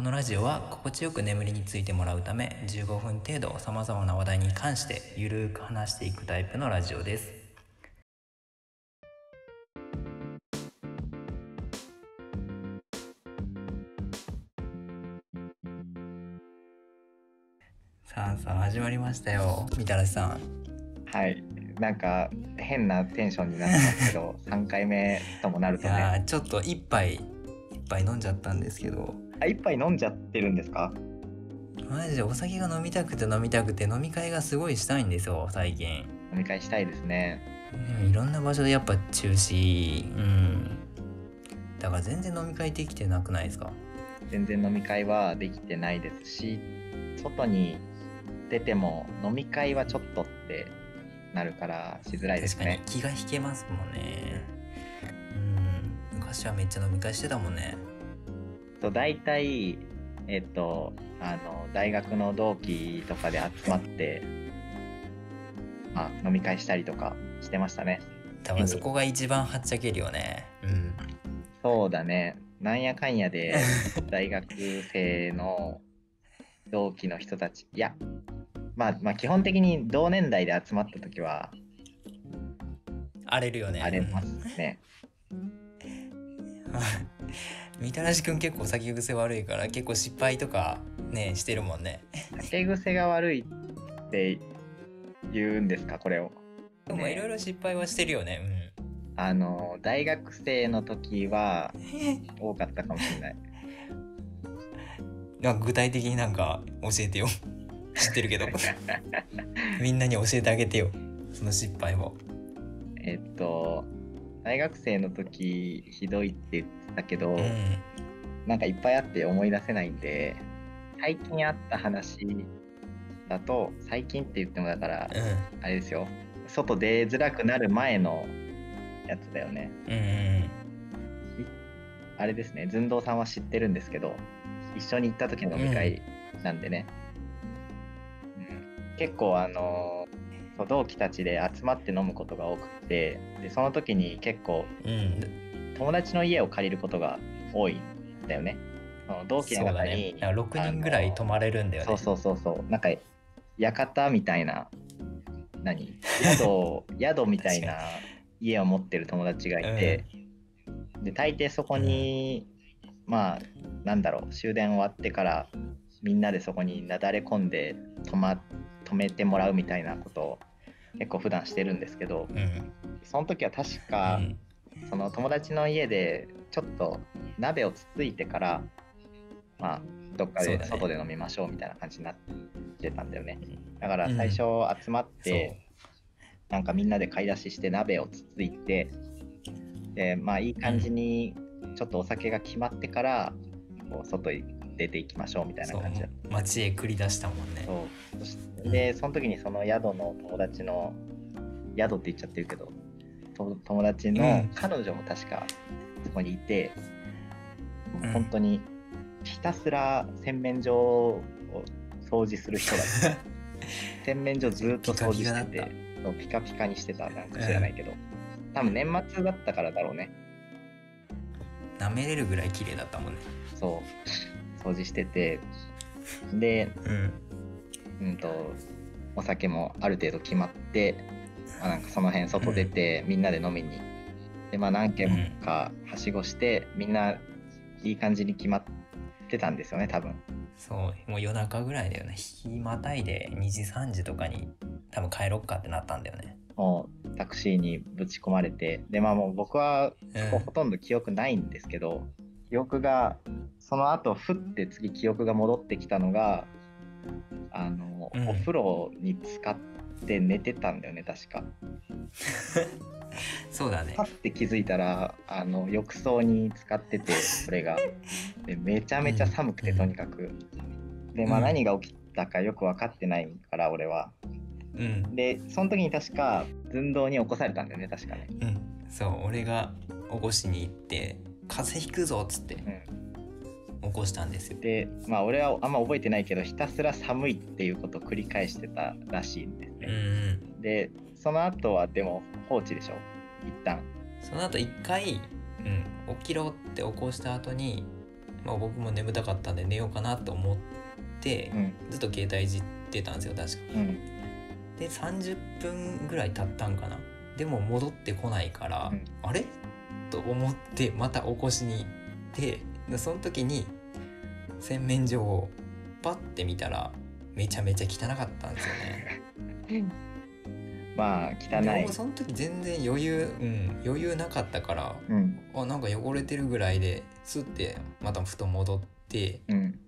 このラジオは心地よく眠りについてもらうため15分程度さまざまな話題に関してゆるーく話していくタイプのラジオですさあさあ始まりましたよみたらしさんはい。なんか変なテンションになってますけど、3回目ともなるいとね。ちょっと一杯一杯飲んじゃったんですけどあ、一杯飲んじゃってるんですか？マジでお酒が飲みたくて飲みたくて飲み会がすごいしたいんですよ最近。飲み会したいですね。でもいろんな場所でやっぱ中止。うん。だから全然飲み会できてなくないですか？全然飲み会はできてないですし、外に出ても飲み会はちょっとってなるからしづらいです確かにね。気が引けますもんね。うん。昔はめっちゃ飲み会してたもんねと大体、えっと、あの、大学の同期とかで集まって、まあ、飲み会したりとかしてましたね。多分そこが一番はっちゃけるよねうんそうだね。なんやかんやで 大学生の同期の人たち、いや、まあ、まあ基本的に同年代で集まった時は荒れるよね荒れますね。みたらしくん結構酒癖悪いから結構失敗とかねしてるもんね。酒癖が悪いって言うんですか、これを。でもいろいろ失敗はしてるよねあの、大学生の時は 多かったかもしれない。うんなんか具体的になんか教えてよ。知ってるけど。みんなに教えてあげてよ。その失敗を。えっと、大学生の時ひどいって言ってたけど、うん。なんかいっぱいあって思い出せないんで、最近あった話だと、最近って言ってもだから、うん。あれですよ、外出づらくなる前のやつだよね。うんうんあれですね、寸胴さんは知ってるんですけど、一緒に行った時の飲み会なんでね。うん。結構あのそう同期たちで集まって飲むことが多くてでその時に結構うん。友達の家を借りることが多いんだよね。その同期の中にね。なんか6人ぐらい泊まれるんだよね。そうそうそうそう。なんか館みたいな何？宿 宿みたいな家を持ってる友達がいて、で大抵そこに、まあなんだろう終電終わってからみんなでそこになだれ込んで泊ま泊めてもらうみたいなことを結構普段してるんですけどうん。その時は確うか、ん。その友達の家でちょっと鍋をつついてからまあどっかで外で飲みましょうみたいな感じになってたんだよね。うん。だから最初集まっそう。て、なんかみんなで買い出しして鍋をつついてでまあいい感じにちょっとお酒が決まってからこう外に出ていきましょうみたいな感じ街へ繰り出したもんね。そう。でその時にその宿の友達の宿って言っちゃってるけどと友達うのん。彼女も確かそこにいて、もううん。本当にひたすら洗面所を掃除する人だった。洗面所ずっと掃除しててピカピカにしてたなんか知らないけど、多分年末だったからだろうね。舐めれるぐらい綺麗だったもんね。そう掃除しててでうん。うんとお酒もある程度決まって、まあ、なんかその辺外出てみんなで飲みに。でまあ何軒かはしごしてみんないい感じに決まってたんですよね多分。そうもう夜中ぐらいだよね。日またいで2時3時とかに多分帰ろっかってなったんだよね。もうタクシーにぶち込まれて。でまあもう僕はほとんど記憶ないんですけど、記憶がその後ふって次記憶が戻ってきたのがあの、うん。お風呂に浸かって寝てたんだよね確か。そうだね。パッて気づいたらあの浴槽に使っててそれが。でめちゃめちゃ寒くて、うん。とにかく。でまあうん。何が起きたかよく分かってないから俺は。うん。でその時に確か寸胴に起こされたんだよね確かね。うん。そう俺が起こしに行って風邪ひくぞっつって。うん起こしたんですよ。でまあ俺はあんま覚えてないけどひたすら寒いっていうことを繰り返してたらしいんですうんうね、ん。でその後はでも放置でしょ？一旦。その後一回、うん、起きろって起こした後にまあ、僕も眠たかったんで寝ようかなと思って、うん。ずっと携帯いじってたんですよ確か。うん。で30分ぐらい経ったんかな。でも戻ってこないから、うん。あれ？と思ってまた起こしに行ってでその時に洗面所をパッて見たらめちゃめちゃ汚かったんですよね。まあ汚い。その時全然余裕うん余裕なかったからうん。あなんか汚れてるぐらいですってまた布団戻ってうん。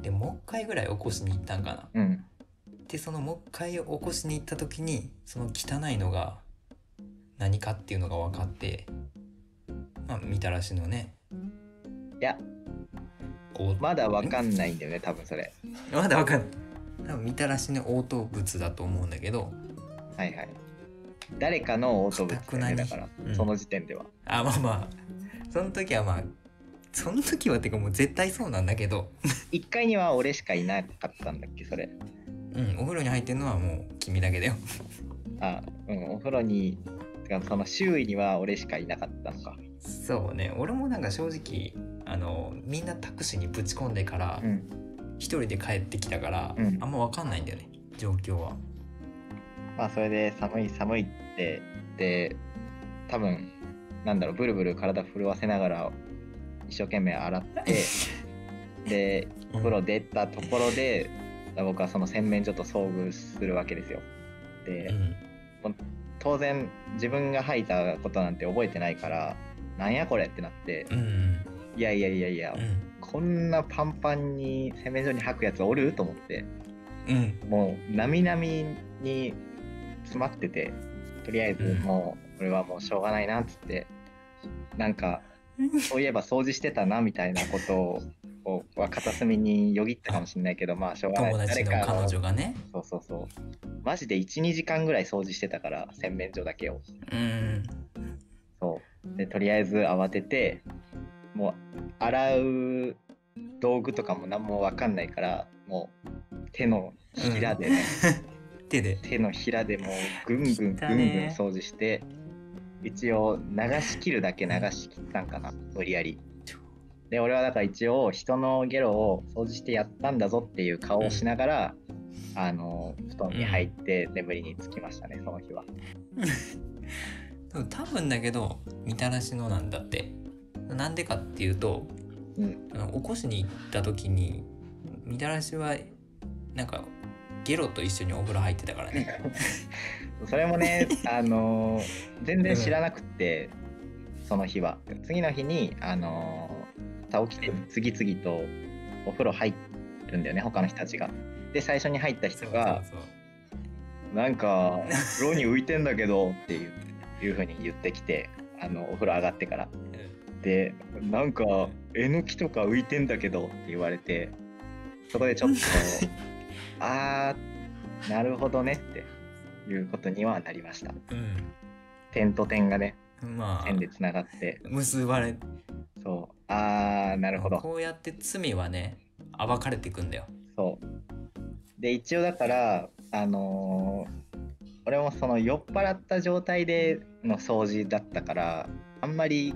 でもう一回ぐらい起こしに行ったんかな。うん。でそのもう一回起こしに行った時にその汚いのが何かっていうのが分かって、まあ、みたらしのね。いや。おまだわかんないんだよね多分それ。まだ分かんない。多分みたらしの応答物だと思うんだけど。はいはい。誰かのオートブ固くなにだよねだから、うん。その時点では。あまあまあ。その時はまあその時はってかもう絶対そうなんだけど。1階には俺しかいなかったんだっけそれ。うんお風呂に入ってるのはもう君だけだよ。あうんお風呂にその周囲には俺しかいなかったのか。そうね俺もなんか正直あのみんなタクシーにぶち込んでからうん。一人で帰ってきたから、うん。あんま分かんないんだよね状況は。まあそれで寒い寒いってで多分なんだろうブルブル体震わせながら一生懸命洗って でお風呂出たところで僕はその洗面所と遭遇するわけですよ。で、うん。当然自分が吐いたことなんて覚えてないからなんやこれってなってうんうんいやいやいやいや、うん。こんなパンパンに洗面所に吐くやつおる？と思って。うん。もうなみなみに詰まっててとりあえずうん。もうこれはもうしょうがないなっつって。なんかそういえば掃除してたなみたいなことををは片隅によぎったかもしれないけどまあしょうがない。誰か彼女がね。そうそうそう。マジで12時間ぐらい掃除してたから洗面所だけを。うん。そう。でとりあえず慌ててもう洗う道具とかも何も分かんないからもう手のひらでね、手で。手のひらでもうぐんぐんぐんぐん掃除して一応流し切るだけ流し切ったんかな無理やり。で俺はだから一応人のゲロを掃除してやったんだぞっていう顔をしながら、あの布団に入って眠りにつきましたねその日は。多分だけどみたらしのなんだってなんでかっていうとうんあの起こしに行った時にみたらしはなんかゲロと一緒にお風呂入ってたからね それもね、あのー全然知らなくって、その日は。次の日に、あのー起きて次々とお風呂入るんだよね、他の人たちが。で、最初に入った人が、なんか、風呂に浮いてんだけどっていういうふうに言ってきて、あのお風呂上がってから。で、なんか、えのきとか浮いてんだけどって言われて、そこでちょっと、あー、なるほどねっていうことにはなりました。う点と点がね、んまあ線でつながって、結ばれそう、あー、なるほど。こうやって罪はね暴かれていくんだよそう。で、一応だから、あのー俺もその酔っ払った状態での掃除だったから、あんまり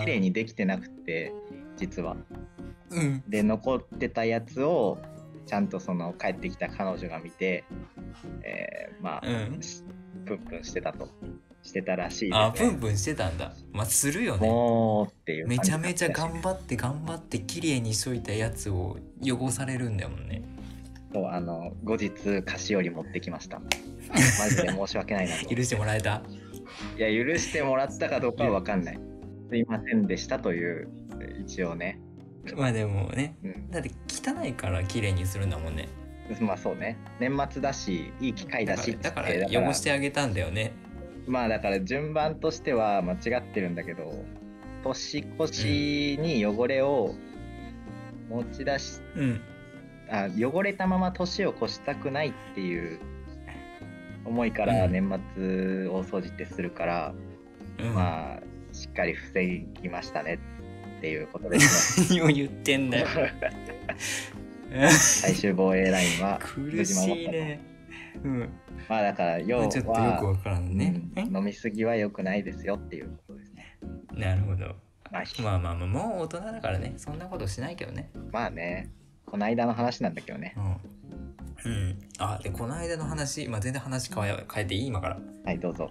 綺麗にできてなくて、実は。うんで、残ってたやつを、ちゃんとその帰ってきた彼女が見て、えーまあ、うんプンプンしてたと。してたらしいね。あプンプンしてたんだまあするよねもうっていうめちゃめちゃ頑張って頑張って綺麗にしといたやつを汚されるんだもんねそうあの後日菓子折り持ってきました。マジで申し訳ないなと。許してもらえた？いや許してもらったかどうかは分かんない。すいませんでしたという一応ね。まあでもねうん、だって汚いから綺麗にするんだもんね。まあそうね。年末だしいい機会だしだから汚してあげたんだよね。まあだから順番としては間違ってるんだけど年越しに汚れを持ち出し、うん。あ汚れたまま年を越したくないっていう思いからうん。年末大掃除ってするから、うん。まあしっかり防ぎましたねっていうことですね。何を言ってんだよ。最終防衛ラインは苦しいね。うん。まあだから要はちょっとよくわからんね、うん飲みすぎは良くないですよっていうことですね。なるほど。まあ、ひまあまあまあもう大人だからね。そんなことしないけどね。まあね。この間の話なんだけどね。うん、うん、あでこの間の話、まあ、全然話変え変えていい今から。はいどうぞ。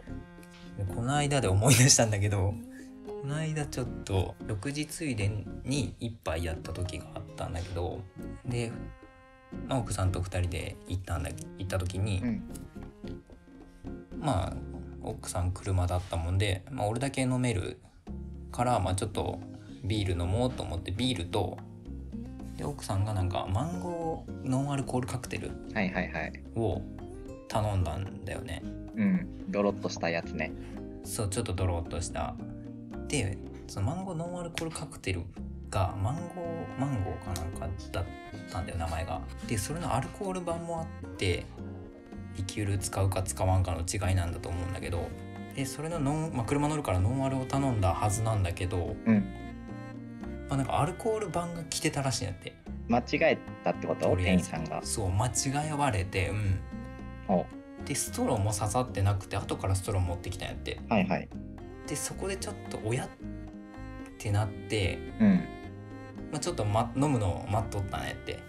でこの間で思い出したんだけどこの間ちょっと6時ついでに一杯やった時があったんだけどで、まあ、奥さんと2人で行ったんだ行った時に、うん。まあ奥さん車だったもんで、まあ、俺だけ飲めるから、まあ、ちょっとビール飲もうと思ってビールとで奥さんがなんかマンゴーノンアルコールカクテルはいはいはい。を頼んだんだよね。うん。ドロッとしたやつね。そうちょっとドロッとしたでそのマンゴーノンアルコールカクテルがマンゴーマンゴーかなんかだったんだよ名前が。でそれのアルコール版もあってリキュール使うか使わんかの違いなんだと思うんだけどでそれのノン、まあ、車乗るからノンアルを頼んだはずなんだけど、うん。まあ、なんかアルコール版が来てたらしいんやって。間違えたってこと？店員さんが。そう間違われてうん。お。でストローも刺さってなくて後からストロー持ってきたんやって。はいはいでそこでちょっと親ってなって、うん。まあ、ちょっと、ま、飲むのを待っとったんやって。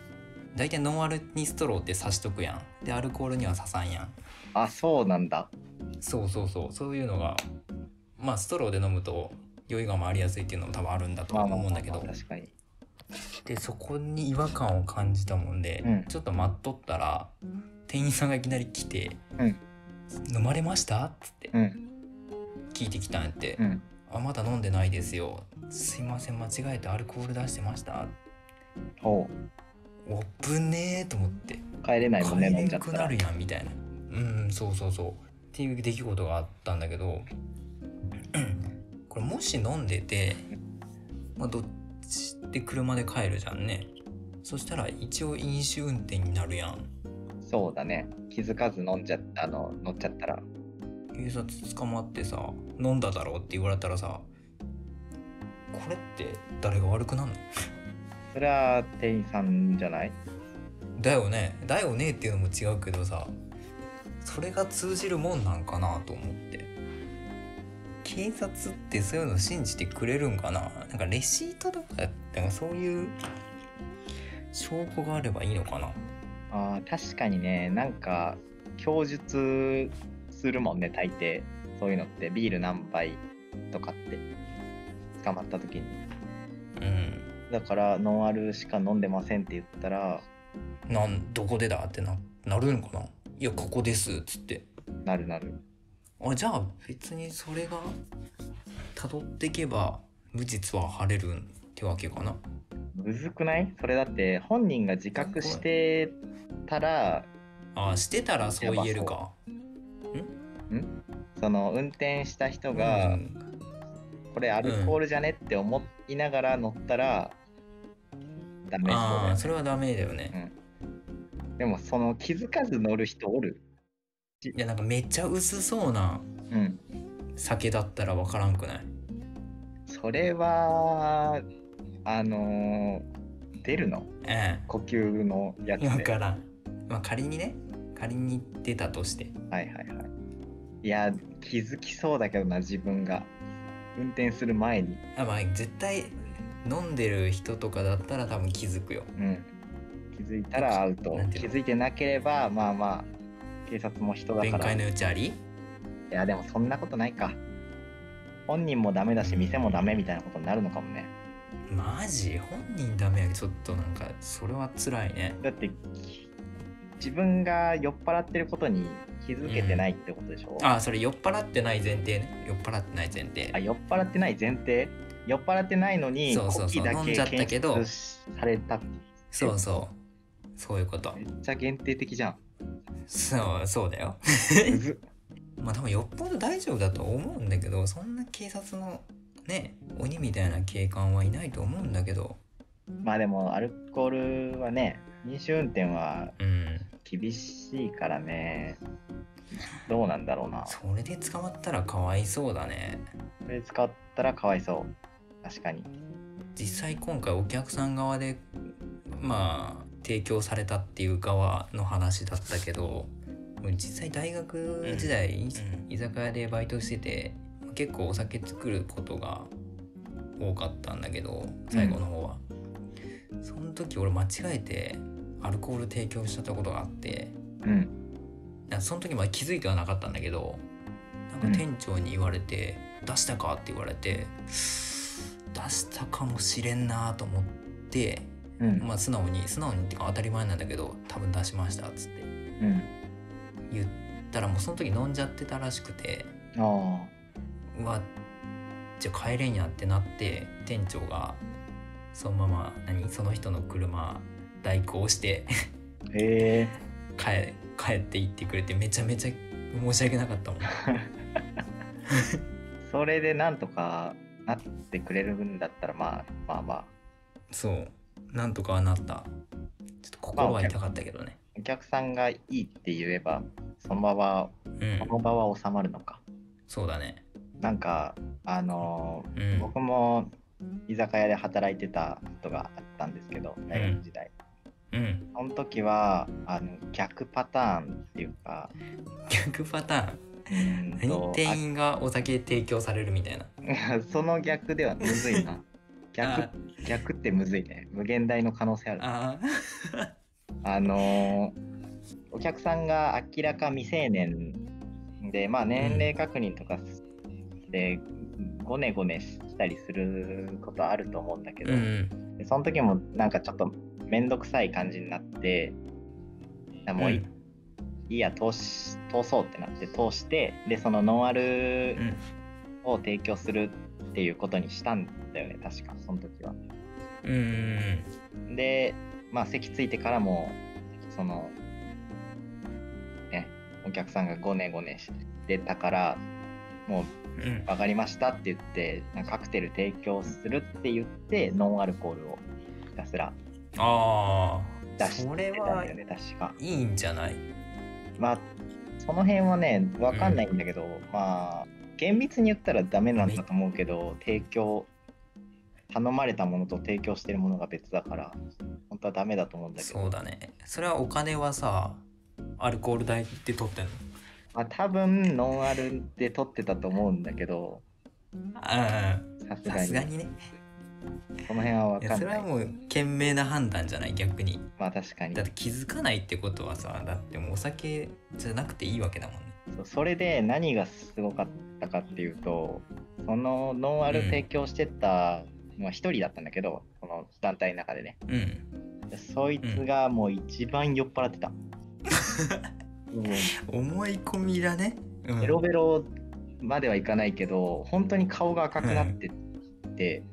大体ノンアルにストローって刺しとくやん。でアルコールには刺さんやん。あそうなんだ。そうそうそう。そういうのがまあストローで飲むと酔いが回りやすいっていうのも多分あるんだとは思うんだけど。確かに。でそこに違和感を感じたもんで、うん。ちょっと待っとったら店員さんがいきなり来て「うん。飲まれました?」っつって。うん聞いてきたんやって。うん「あまだ飲んでないですよ。すいません間違えてアルコール出してました」ほおぶねえと思って。う帰れないもんね帰飲んじゃったら。なるやんみたいな。うんそうそうそう。っていう出来事があったんだけどこれもし飲んでて、まあ、どっちで車で帰るじゃんね。そしたら一応飲酒運転になるやん。そうだね。気づかず飲んじゃあの乗っちゃったら警察捕まってさ飲んだだろうって言われたらさこれって誰が悪くなんの？それは店員さんじゃない？だよね。だよねっていうのも違うけどさそれが通じるもんなんかなと思って。警察ってそういうの信じてくれるんかな？なんかレシートとかなんかそういう証拠があればいいのかな？あー確かにね。なんか供述するもんね大抵。そういうのってビール何杯とかって捕まった時に。うん。だからノンアルしか飲んでませんって言ったらなんどこでだってななるんかな？いやここですっつって。なるなる。あじゃあ別にそれが辿っていけば無実は晴れるってわけかな？むずくない？それだって本人が自覚してたらあしてたらそう言えるかその運転した人うがん。これアルコールじゃねって思いながら乗ったらダメそうだよね。ああそれはダメだよね、でもその気づかず乗る人おる？いやなんかめっちゃ薄そうなうん。酒だったらわからんくない？それはあのー出るの？え呼吸のやつえで。わからん。まあ仮にね。仮に出たとして。はいはいはいいや気づきそうだけどな自分が。運転する前に。あまあ絶対飲んでる人とかだったら多分気づくよ。うん。気づいたらアウト。気づいてなければまあまあ警察も人だから。い弁解の余地あり？やでもそんなことないか。本人もダメだし店もダメみたいなことになるのかもね。マジ？本人ダメやちょっとなんかそれは辛いね。だってき自分が酔っ払ってることに気づけてないってことでしょ、あそれ酔っ払ってない前提ね。酔っ払ってない前提。あ酔っ払ってない前提？酔っ払ってないのにそうそうそう。飲んじゃったけど。されたそうそう。そういうこと。めっちゃ限定的じゃん。そうそうだよ。まあ多分よっぽど大丈夫だと思うんだけどそんな警察のね鬼みたいな警官はいないと思うんだけど。まあでもアルコールはね飲酒運転はうん厳しいからね。どうなんだろうな。それで捕まったらかわいそうだね。これ使ったらかわいそう。確かに。実際今回お客さん側でまあ提供されたっていう側の話だったけど実際大学時代、居酒屋でバイトしてて結構お酒作ることが多かったんだけど最後の方は、その時俺間違えてアルコール提供しちゃったことがあってうん。その時まで気づいてはなかったんだけどなんか店長に言われて「出したか?」って言われて出したかもしれんなと思ってうん。まあ素直に素直にっていうか当たり前なんだけど多分出しましたっつってうん。言ったらもうその時飲んじゃってたらしくてあ。うわじゃあ帰れんやってなって店長がそのまま何その人の車代行してえ。帰帰って行ってくれてめちゃめちゃ申し訳なかったもん。それでなんとかなってくれるんだったらまあまあまあ。そう。なんとかはなった。ちょっと心は痛かったけどね。お客さんがいいって言えばその場はうん。その場は収まるのか。そうだね。なんかあのうん。ー僕も居酒屋で働いてたことがあったんですけど大学時代、うん。その時はあの逆パターンっていうか逆パターン？何と店員がお酒提供されるみたいな。あ その逆ではむずいな。逆あ逆ってむずいね。無限大の可能性ある。あ あのーお客さんが明らか未成年で、まあ、年齢確認とかでごねごねしたりすることあると思うんだけど、うん。でその時もなんかちょっと面倒くさい感じになってもうい,、うんいいや通し通そうってなって通してでそのノンアルうん。を提供するっていうことにしたんだよね確かその時は。うん。で、まあ、席ついてからも、その、ね、お客さんがごねごねしてたから、もううん。分かりましたって言って、カクテル提供するって言って、ノンアルコールをひたすらあ出してあそれはたんだよね、確か。いいんじゃない？まあ、その辺はね、分かんないんだけど、まあ、厳密に言ったらダメなんだと思うけど、提供、頼まれたものと提供してるものが別だから、本当はダメだと思うんだけど。そうだね。それはお金はさアルコール代って取ってんの？まあ、多分ノンアルで撮ってたと思うんだけど、あさすがにねこの辺は分かんな。それはいもう賢明な判断じゃない逆に。まあ確かに。だって気づかないってことはさだってもうお酒じゃなくていいわけだもんね。そうそれで何がすごかったかっていうと、そのノンアル提供してたのは一人だったんだけど、この団体の中でね。うん。でそいつがもう一番酔っ払ってた。もう思い込みだね、うん、ベロベロまではいかないけど、本当に顔が赤くなってて、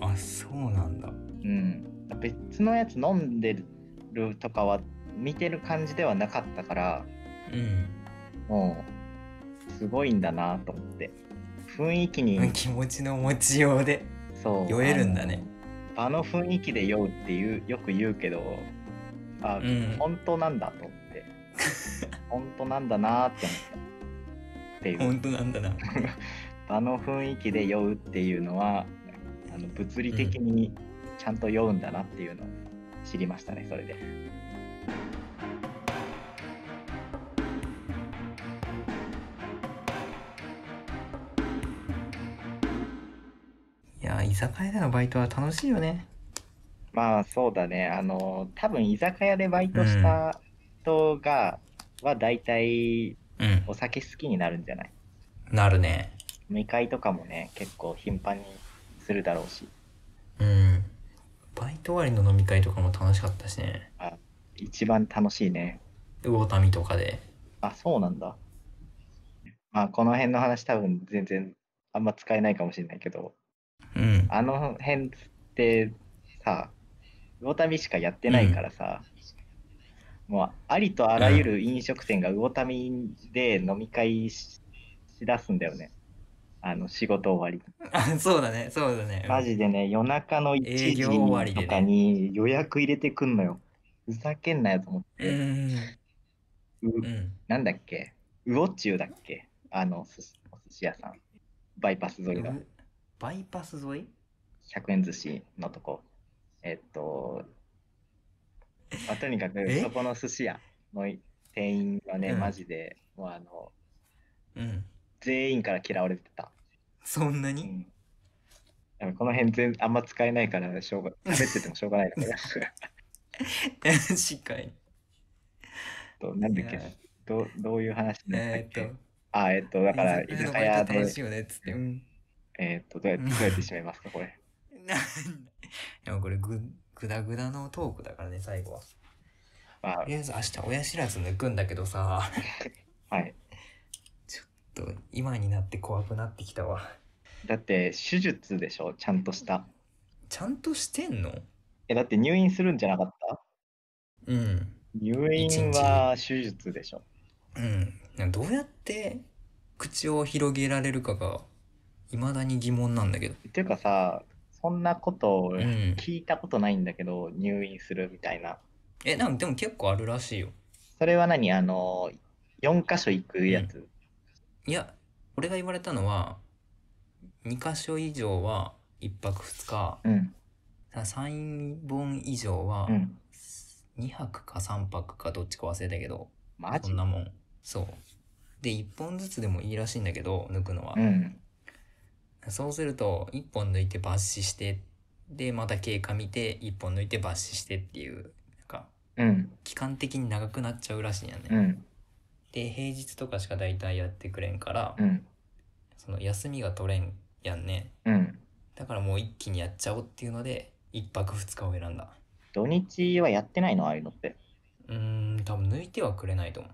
あそうなんだ。うん、別のやつ飲んでるとかは見てる感じではなかったからうん。もうすごいんだなと思って。雰囲気に。気持ちの持ちようでそう。酔えるんだね。あの場の雰囲気で酔うっていうよく言うけどあ、うん。本当なんだと思って。本当なんだなって思ったっていう。本当なんだな。場の雰囲気で酔うっていうのはあの物理的にちゃんと酔うんだなっていうのを知りましたねそれで。いや居酒屋でのバイトは楽しいよね。まあそうだね。あの、多分居酒屋でバイトした人が、は大体うん。お酒好きになるんじゃない？なるね。飲み会とかもね、結構頻繁にするだろうし、うん。バイト終わりの飲み会とかも楽しかったしね。一番楽しいね。魚民とかで。あ、そうなんだ。まあこの辺の話多分全然あんま使えないかもしれないけど、うん。あの辺ってさ、魚民しかやってないからさ、もうありとあらゆる飲食店が魚民で飲み会ししだすんだよね。あの仕事終わり。あ そうだねそうだねマジでね、夜中の1営業時終わりでねとかに予約入れてくんのよ。ふざけんなよと思っうて。んううんなんだっけ？魚中だっけ？あのすお寿司屋さん。バイパス沿いのうバイパス沿い？100円寿司のとこ。えっと、まあ、とにかくえ？そこの寿司屋の店員はね、うんマジで、もうあの、うん全員から嫌われてた。そんなに？うん。この辺全あんま使えないからしょうが 喋っててもしょうがないのこれ確かに。となんだっけ？どうどういう話だったっけ、えーっと、あえっとだから居居酒酒屋で楽しいよねっつって。うん。えっとどうやってどうやって締めますかこれ？でもこれぐ、ぐだぐだのトークだからね、最後は。まあ。とりあえず明日親知らず抜くんだけどさ、はい。ちょっと今になって怖くなってきたわ。だって手術でしょ？ちゃんとしたちゃんとしてんの？えだって入院するんじゃなかった？うん。入院は手術でしょうん。どうやって口を広げられるかが、未だに疑問なんだけど。っていうかさそんなこと。聞いたことないんだけど、入院するみたいなえ、なんかでも結構あるらしいよ。それは何？あの4箇所行くやつ、いや、俺が言われたのは、2箇所以上は1泊2日、うん3本以上はうん2泊か3泊かどっちか忘れたけど、マジ？そんなもん。そう。で、1本ずつでもいいらしいんだけど、抜くのは。うんそうすると、1本抜いて抜歯して、で、また経過見て、1本抜いて抜歯してっていう、なんか、うん期間的に長くなっちゃうらしいんやね。うんで、平日とかしか大体やってくれんから、うんその休みが取れんやんね。うんだからもう一気にやっちゃおうっていうので、1泊2日を選んだ。土日はやってないの？ああいうのってうーん、多分抜いてはくれないと思う。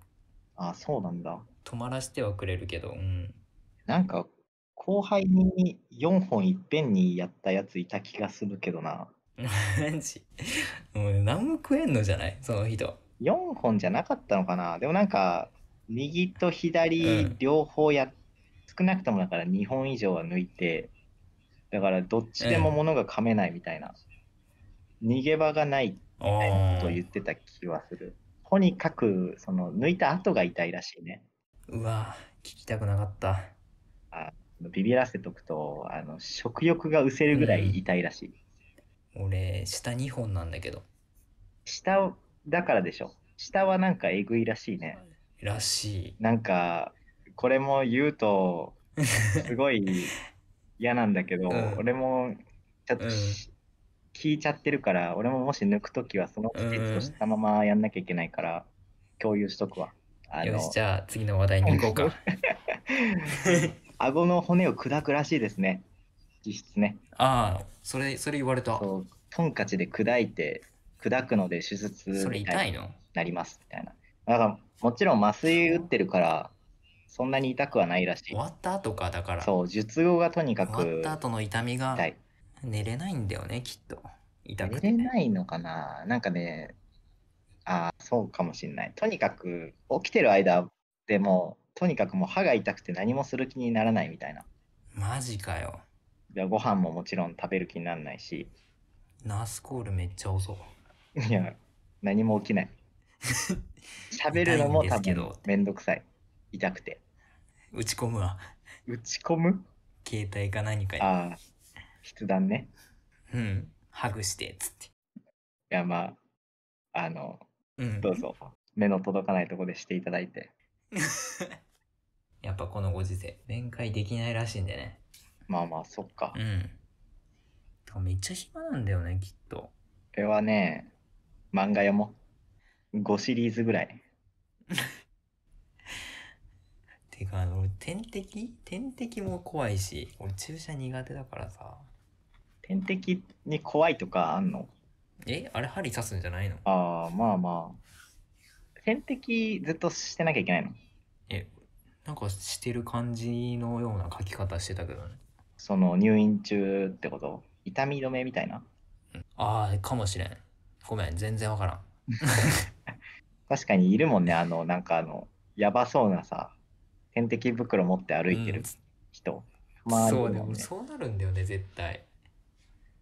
あそうなんだ泊まらせてはくれるけど、うん。なんか後輩に4本いっぺんにやったやついた気がするけどな マジ？もう何も食えんのじゃない？その人。4本じゃなかったのかな？でもなんか右とう左ん。両方や、少なくともだから2本以上は抜いてだからどっちでも物が噛めないみたいな、逃げ場がないあみたいなこと言ってた気はする。とにかくその抜いた後が痛いらしいね。うわ、聞きたくなかった。ビビらせとくとあの食欲が失せるぐらい痛いらしい、俺、下2本なんだけど。下だからでしょ。下はなんかえぐいらしいねらしなんかこれも言うとい。すごい嫌なんだけど、うん。俺もちょっとし、聞いちゃってるから俺ももし抜くときはその季節をしたままやんなきゃいけないから共有しとくわ。よし、じゃあ次の話題に行こうか。顎の骨を砕くらしいですね。実質ね。ああ、それ、それ言われた。そうトンカチで砕いて砕くので手術それ痛いの？なりますみたいな。だからもちろん麻酔打ってるからそんなに痛くはないらしい終わった後か、だから。そう術後がとにか終わくった後の痛みが寝れないんだよね、きっと。痛く寝て。れないのかななんかね、ああ、そうかもしれない。とにかく、起きてる間でも、とにかくもう歯が痛くて何もする気にならないみたいな。マジかよ。でご飯ももちろん食べる気にならないし、ナースコールめっちゃ遅い。いや、何も起きない。喋るのも多分めんどくさい。痛くて。打ち込むわ。打ち込む？携帯か何かに。ああ、筆談ね。うん。ハグして、つって。いや、まあ、あの、うん。どうぞ。目の届かないところでしていただいて。やっぱこのご時世、面会できないらしいんでね。まあまあ、そっか。うん。めっちゃ暇なんだよね、きっと。これはね、漫画読もう。5シリーズぐらい。てか、あの、俺点滴点滴も怖いし、俺注射苦手だからさ。点滴に怖いとかあんの？え？あれ針刺すんじゃないの？ああ、まあまあ。点滴ずっとしてなきゃいけないの？え、なんかしてる感じのような書き方してたけどね。その入院中ってこと？痛み止めみたいな？うんああ、かもしれん。ごめん、全然わからん。確かにいるもんね、あの、なんかあの、やばそうなさ、点滴袋持って歩いてる人。たまにいそう。そうなるんだよね、絶対。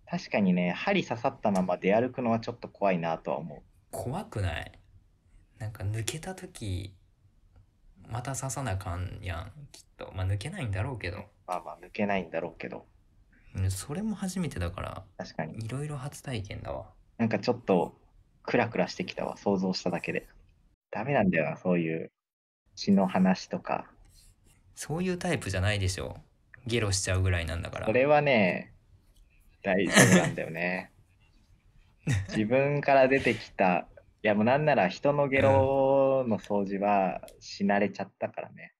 確かにね、針刺さったまま出歩くのはちょっと怖いなとは思う。怖くない？なんか抜けた時また刺さなあかんやんきっとまあ抜けないんだろうけどまあまあ、抜けないんだろうけど、うんそれも初めてだから確かに。いろいろ初体験だわなんかちょっと、クラクラしてきたわ、想像しただけで。ダメなんだよな、そういう血の話とか。そういうタイプじゃないでしょゲロしちゃうぐらいなんだからそれはね、大丈夫なんだよね。自分から出てきた、いやもうなんなら人のゲロの掃除はし慣れちゃったからね。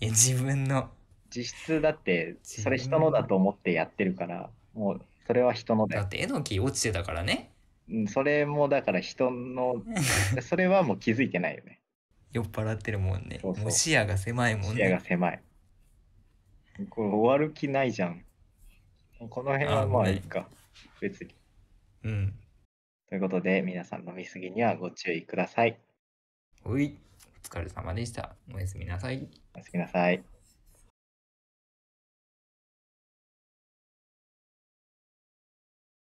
いや自分の実質だって、それ人のだと思ってやってるから、もうそれは人のだよだっ。てえのき落ちてたからねうんそれもだから人の、それはもう気づいてないよね。酔っ払ってるもんねそうそうもう視野が狭いもん視野がね狭い。これ終わる気ないじゃん。この辺はまあいいか。別に。うんということで、皆さん飲みすぎにはご注意ください。おいお疲れ様でしたおやすみなさいおやすみなさい。